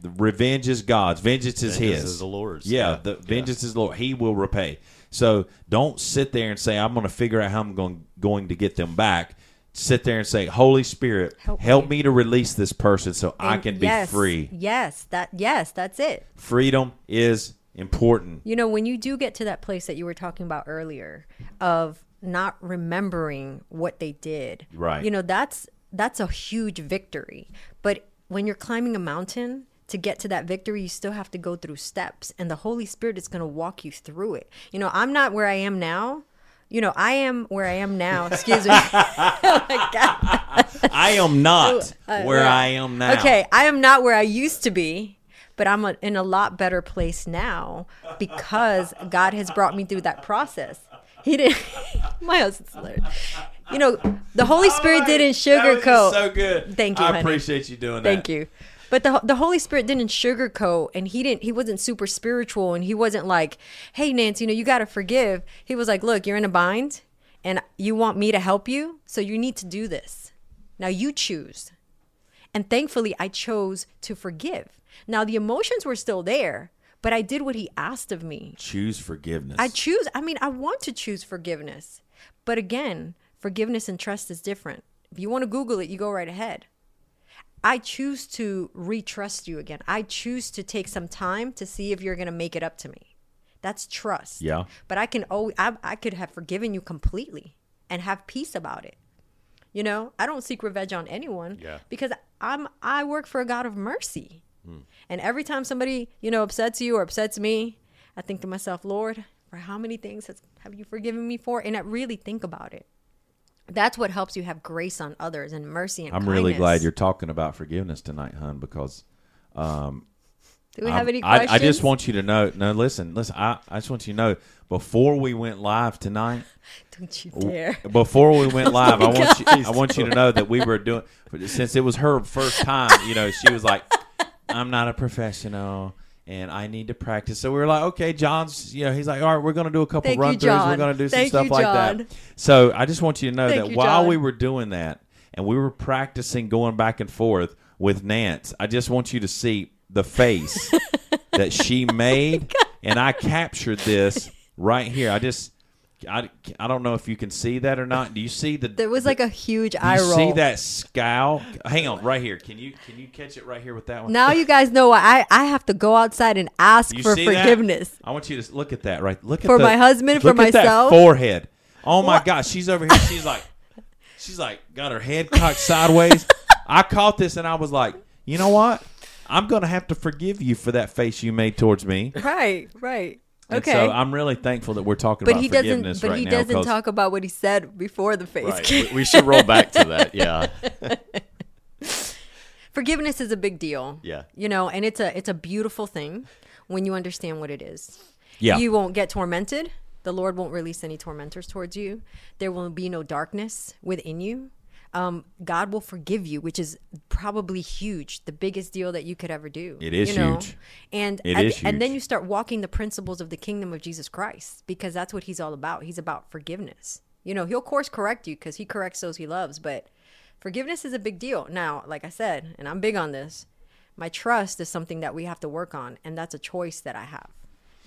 the revenge is God's. Vengeance is Vengeance His. is the Lord's. Yeah, Yeah. the Yeah. vengeance is the Lord. He will repay. So don't sit there and say, "I'm going to figure out how I'm going going to get them back." Sit there and say, "Holy Spirit, help, Help me. me. to release this person so I And can be free." yes that yes that's it Freedom is important. You know, when you do get to that place that you were talking about earlier of not remembering what they did. Right. You know, that's that's a huge victory. But when you're climbing a mountain, to get to that victory, you still have to go through steps and the Holy Spirit is going to walk you through it. You know, I'm not where I am now. You know, I am where I am now. Excuse me. oh my God. I am not Uh, where yeah. I am now. Okay, I am not where I used to be, but I'm a, in a lot better place now because God has brought me through that process. He didn't. my husband's hilarious. You know, the Holy Spirit didn't That was sugarcoat. so good. Thank you, I honey. appreciate you doing that. Thank you. But the the Holy Spirit didn't sugarcoat, and he didn't. He wasn't super spiritual, and he wasn't like, "Hey, Nancy, you know, you got to forgive." He was like, "Look, you're in a bind, and you want me to help you, so you need to do this. Now you choose." And thankfully, I chose to forgive. Now the emotions were still there, but I did what he asked of me. Choose forgiveness. I choose. I mean, I want to choose forgiveness, but again, forgiveness and trust is different. If you want to Google it, you go right ahead. I choose to retrust you again. I choose to take some time to see if you're going to make it up to me. That's trust. Yeah. But I can always, I, I could have forgiven you completely and have peace about it. You know, I don't seek revenge on anyone Yeah. because I'm I work for a God of mercy. Hmm. And every time somebody, you know, upsets you or upsets me, I think to myself, Lord, for how many things has, have you forgiven me for? And I really think about it. That's what helps you have grace on others and mercy and I'm really glad you're talking about forgiveness tonight, hun, because um, Do we have I'm- any I, questions? I just want you to know. No, listen, listen. I, I just want you to know before we went live tonight. Don't you dare. Before we went oh live, I Oh my want you. I want you to know that we were doing since it was her first time. You know, she was like, "I'm not a professional." And I need to practice. So we were like, okay, John's, you know, he's like, all right, we're going to do a couple Thank you, run throughs. We're going to do some Thank stuff you, like that. So I just want you to know Thank that you, while we were doing that and we were practicing going back and forth with Nance, I just want you to see the face that she made. Oh and I captured this right here. I just, I, I don't know if you can see that or not. Do you see the? There was like a huge do eye you roll. see that scowl? Hang on, right here. Can you can you catch it right here with that one? Now you guys know why I, I have to go outside and ask You for see that? forgiveness. I want you to look at that right. Look at For the- my husband, for look at that myself? forehead. Oh my What? gosh, she's over here. She's like, she's like got her head cocked sideways. I caught this and I was like, you know what? I'm gonna have to forgive you for that face you made towards me. Right, right. And Okay. so I'm really thankful that we're talking but about he doesn't but right he now. doesn't talk about what he said before the face Right. We, we should roll back to that. Yeah. Forgiveness is a big deal. Yeah. You know, and it's a it's a beautiful thing when you understand what it is. Yeah. You won't get tormented. The Lord won't release any tormentors towards you. There will be no darkness within you. Um, God will forgive you, which is probably huge, the biggest deal that you could ever do. It is you know? huge. And It is and then you start walking the principles of the kingdom of Jesus Christ because that's what he's all about. He's about forgiveness. You know, he'll course correct you because he corrects those he loves, but forgiveness is a big deal. Now, like I said, and I'm big on this, my trust is something that we have to work on, and that's a choice that I have.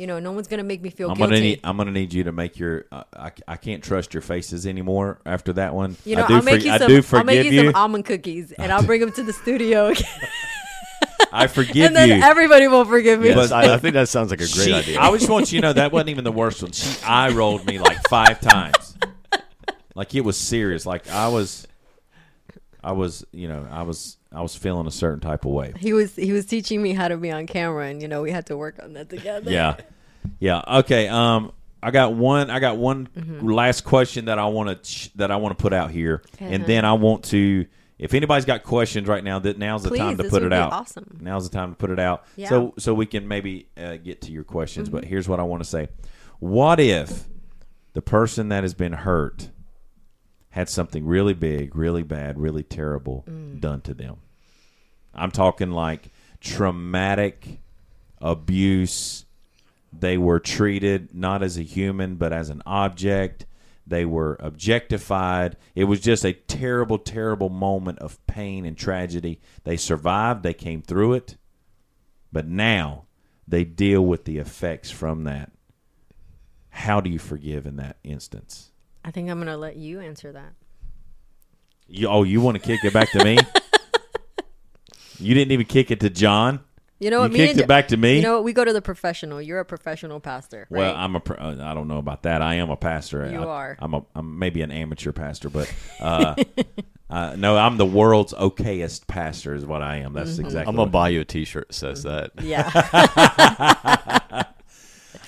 You know, no one's gonna make me feel I'm guilty. gonna need. I'm gonna need you to make your. Uh, I, I can't trust your faces anymore after that one. you know, I do, I'll make for- you I some. do I'll make you, you. some almond cookies, and I'll bring them to the studio, again. I forgive you. and then you. everybody will forgive me. Yes, But- I, I think that sounds like a great She- idea. I just want you to know that wasn't even the worst one. She eye rolled me like five times. Like it was serious. Like I was, I was, you know, I was, I was feeling a certain type of way. He was he was teaching me how to be on camera, and you know we had to work on that together. Yeah, yeah. Okay. Um, I got one. I got one Mm-hmm. last question that I want to that I want to put out here, and Uh-huh. then I want to. If anybody's got questions right now, that now's the Please, time to put it out. awesome. Now's the time to put it out. Yeah. So so we can maybe uh, get to your questions. But Mm-hmm. here's what I want to say: What if the person that has been hurt had something really big, really bad, really terrible Mm. done to them? I'm talking like traumatic abuse. They were treated not as a human, but as an object. They were objectified. It was just a terrible, terrible moment of pain and tragedy. They survived, they came through it, but now they deal with the effects from that. How do you forgive in that instance? I think I'm gonna let you answer that. You, oh, you want to kick it back to me? you didn't even kick it to John. You know You what? me kicked and it back to me? You know what? We go to the professional. You're a professional pastor, right? Well, I'm a. pr- uh, I don't know about that. I am a pastor. You I, are. I'm a. I'm maybe an amateur pastor, but uh, uh, no, I'm the world's okayest pastor. Is what I am. That's Mm-hmm. exactly. I'm gonna buy you a T-shirt that says that. yeah.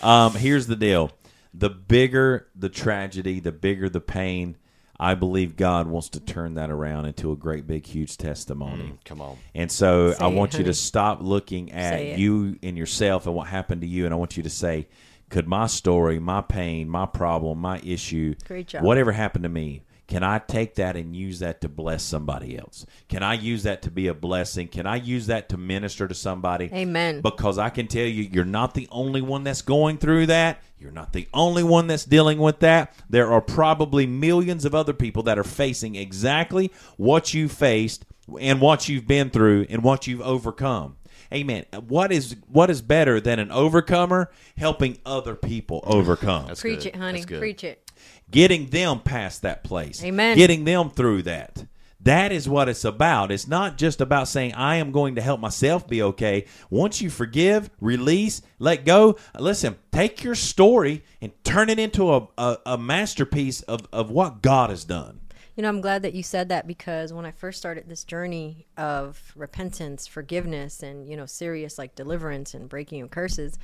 Um, here's the deal: the bigger the tragedy, the bigger the pain. I believe God wants to turn that around into a great, big, huge testimony. Mm, come on. And so Say I it, want you to stop looking at you and yourself and what happened to you. And I want you to say, could my story, my pain, my problem, my issue, whatever happened to me, can I take that and use that to bless somebody else? Can I use that to be a blessing? Can I use that to minister to somebody? Amen. Because I can tell you, you're not the only one that's going through that. You're not the only one that's dealing with that. There are probably millions of other people that are facing exactly what you faced and what you've been through and what you've overcome. Amen. What is what is better than an overcomer helping other people overcome? That's Preach good. it, honey. Preach it. Getting them past that place. Amen. Getting them through that. That is what it's about. It's not just about saying, I am going to help myself be okay. Once you forgive, release, let go, listen, take your story and turn it into a, a, a masterpiece of, of what God has done. You know, I'm glad that you said that because when I first started this journey of repentance, forgiveness, and, you know, serious like deliverance and breaking of curses,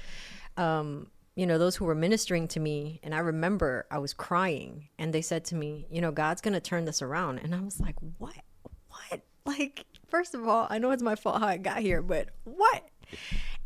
um, you know, those who were ministering to me, and I remember I was crying, and they said to me, you know, God's going to turn this around. And I was like, what? What? Like, first of all, I know it's my fault how I got here, but what?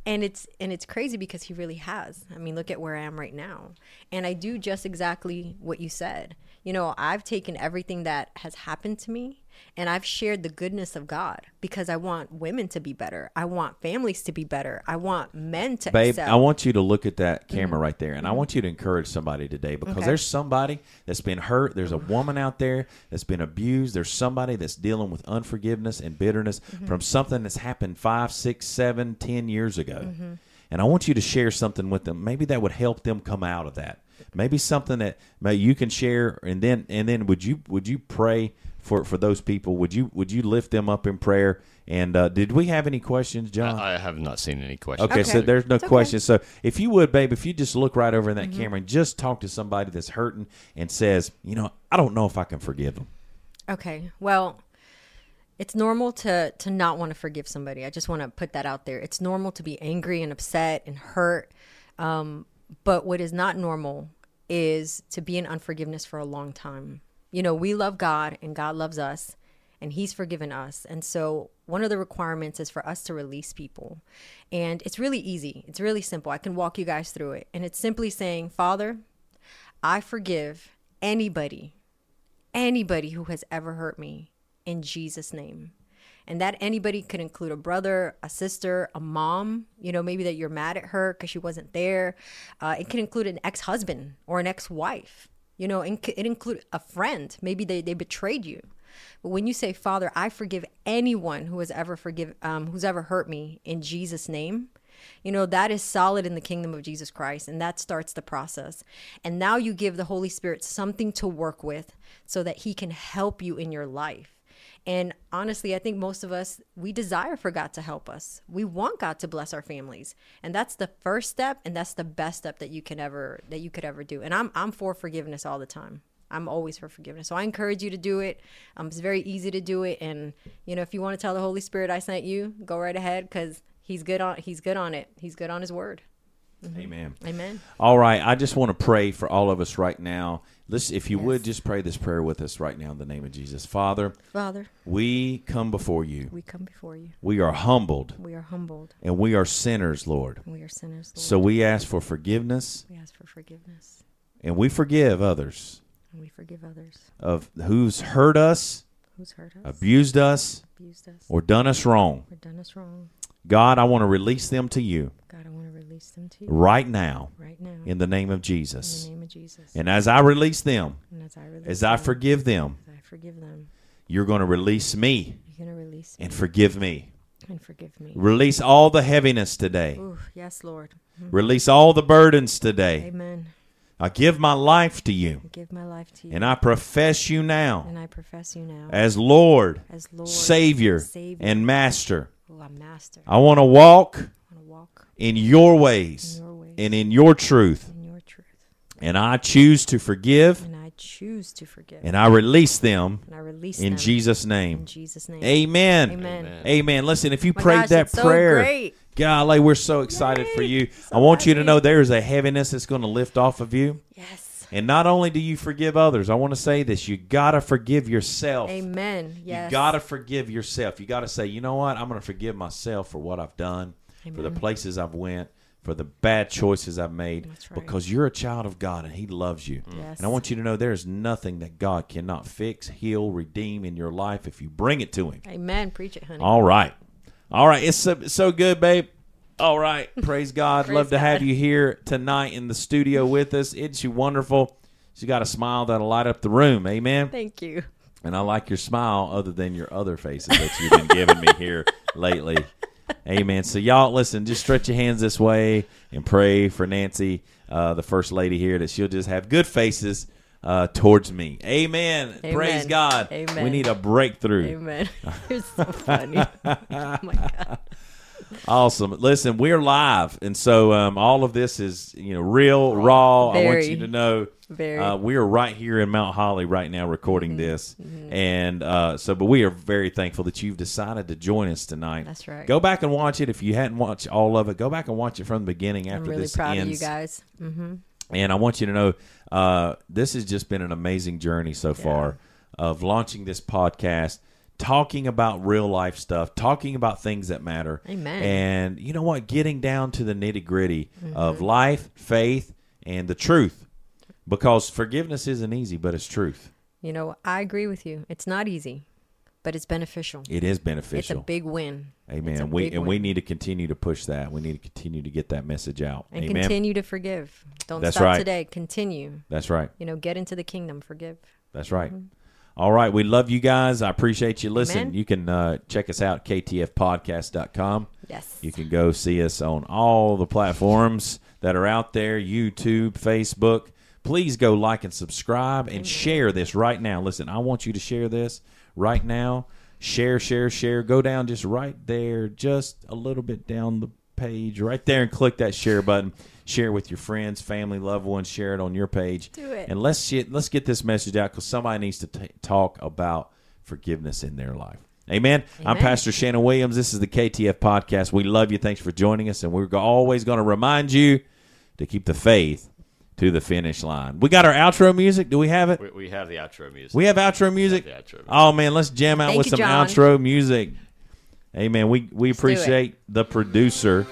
and it's and it's crazy because he really has i mean look at where i am right now and i do just exactly what you said you know i've taken everything that has happened to me and i've shared the goodness of god because i want women to be better i want families to be better i want men to Babe, excel. I want you to look at that camera mm-hmm. right there, and I want you to encourage somebody today because Okay. there's somebody that's been hurt. There's a woman out there that's been abused. There's somebody that's dealing with unforgiveness and bitterness mm-hmm. from something that's happened five, six, seven, ten years ago. Mm-hmm. And I want you to share something with them. Maybe that would help them come out of that. Maybe something that may you can share, and then and then would you would you pray for for those people? Would you would you lift them up in prayer? And uh, did we have any questions, John? I, I have not seen any questions. Okay, so there's no It's okay. question. So if you would, babe, if you just look right over in Mm-hmm. that camera and just talk to somebody that's hurting and says, you know, I don't know if I can forgive them. Okay. Well, it's normal to to not want to forgive somebody. I just want to put that out there. It's normal to be angry and upset and hurt. Um, but what is not normal is to be in unforgiveness for a long time. You know, we love God and God loves us and he's forgiven us. And so one of the requirements is for us to release people. And it's really easy. It's really simple. I can walk you guys through it. And it's simply saying, "Father, I forgive anybody anybody who has ever hurt me in Jesus' name. And that anybody could include a brother, a sister, a mom, you know, maybe that you're mad at her because she wasn't there. Uh, it can include an ex husband or an ex wife, you know, it include a friend. Maybe they, they betrayed you. But when you say, Father, I forgive anyone who has ever forgive, um, who's ever hurt me in Jesus' name, you know, that is solid in the kingdom of Jesus Christ, and that starts the process. And now you give the Holy Spirit something to work with so that He can help you in your life. And honestly, I think most of us, we desire for God to help us. We want God to bless our families. And that's the first step, and that's the best step that you can ever that you could ever do. And I'm I'm for forgiveness all the time. I'm always for forgiveness. So I encourage you to do it. Um, it's very easy to do it. And you know, if you want to tell the Holy Spirit I sent you, go right ahead because He's good on He's good on it. He's good on His word. Mm-hmm. Amen. Amen. All right, I just want to pray for all of us right now. Let's, if you would, just pray this prayer with us right now in the name of Jesus. Father, Father, we come before you. we come before you. We are humbled We are humbled. and we are sinners, Lord. We are sinners. Lord. So we ask for forgiveness we ask for forgiveness and we forgive others and we forgive others of who's hurt us, who's hurt us, abused us, abused us, or done us wrong. or done us wrong. God, I want to release them to you God, I want to release them to you right now right now in the name of Jesus. in the name of Jesus. And as I release them, and as I release as I forgive them, as I forgive them, you're going to release me you're going to release me and forgive me. and forgive me. Release all the heaviness today. Ooh, yes, Lord. Mhm. Release all the burdens today. Amen. I give my life to you, I give my life to you. and I profess you now and I profess you now as Lord, as Lord, Savior, Savior, and Master. oh, I'm Master. I want to walk I want to walk in your ways in your ways and in your truth. in your truth. And I choose to forgive choose to forgive. and I release them and I release in them Jesus' in name. Jesus' name. Amen. Amen. Amen. Amen. Listen, if you My prayed gosh, that it's so prayer, great. golly, we're so excited for you. So I want you to know there is a heaviness that's going to lift off of you. Yes. And not only do you forgive others, I want to say this you got to forgive yourself. Amen. Yes. You got to forgive yourself. You got to say, you know what? I'm going to forgive myself for what I've done, for the places I've went, for the bad choices I've made That's right. because you're a child of God and He loves you. Yes. And I want you to know there is nothing that God cannot fix, heal, redeem in your life if you bring it to Him. Amen. Preach it, honey. All right. All right. It's so, so good, babe. All right. Praise God. Praise Love to have you here tonight in the studio with us. Isn't she wonderful? She got a smile that'll light up the room. Amen. Thank you. And I like your smile other than your other faces that you've been giving me here lately. Amen. So, y'all, listen, just stretch your hands this way and pray for Nancy, uh, the first lady here, that she'll just have good faces uh, towards me. Amen. Amen. Praise God. Amen. We need a breakthrough. Amen. You're so funny. oh my God. Awesome. Listen, we're live, and so um, all of this is you know real, raw. I want you to know Very. uh, we are right here in Mount Holly right now recording Mm-hmm. this, and uh, so but we are very thankful that you've decided to join us tonight. That's right. Go back and watch it if you hadn't watched all of it. Go back and watch it from the beginning after I'm really this proud ends. of you guys. Mm-hmm. And I want you to know uh, this has just been an amazing journey so far of launching this podcast, talking about real life stuff, talking about things that matter. Amen. And you know what? Getting down to the nitty gritty of life, faith, and the truth. Because forgiveness isn't easy, but it's truth. You know, I agree with you. It's not easy, but it's beneficial. It is beneficial. It's a big win. Amen. We big and we need to continue to push that. We need to continue to get that message out. and Amen. continue to forgive. Don't That's stop right. today. Continue. That's right. You know, get into the kingdom. Forgive. That's right. Mm-hmm. All right. We love you guys. I appreciate you listening. Amen. You can uh, check us out, ktfpodcast.com. Yes. You can go see us on all the platforms that are out there YouTube, Facebook. Please go like and subscribe and share this right now. Listen, I want you to share this right now. Share, share, share. Go down just right there, just a little bit down the page, right there, and click that share button. Share with your friends, family, loved ones. Share it on your page. Do it. And let's shit, let's get this message out because somebody needs to t- talk about forgiveness in their life. Amen. I'm Pastor Shannon Williams. This is the KTF podcast. We love you. Thanks for joining us, and we're always going to remind you to keep the faith to the finish line. We got our outro music. Do we have it? We, we have the outro music. We have outro music. the outro music. Oh man, let's jam out Thank with you, some John. outro music. Amen. We we do it. appreciate the producer.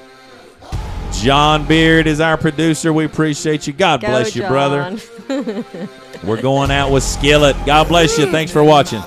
John Beard is our producer. We appreciate you. God Go, bless you, brother. We're going out with Skillet. God bless you. Thanks for watching.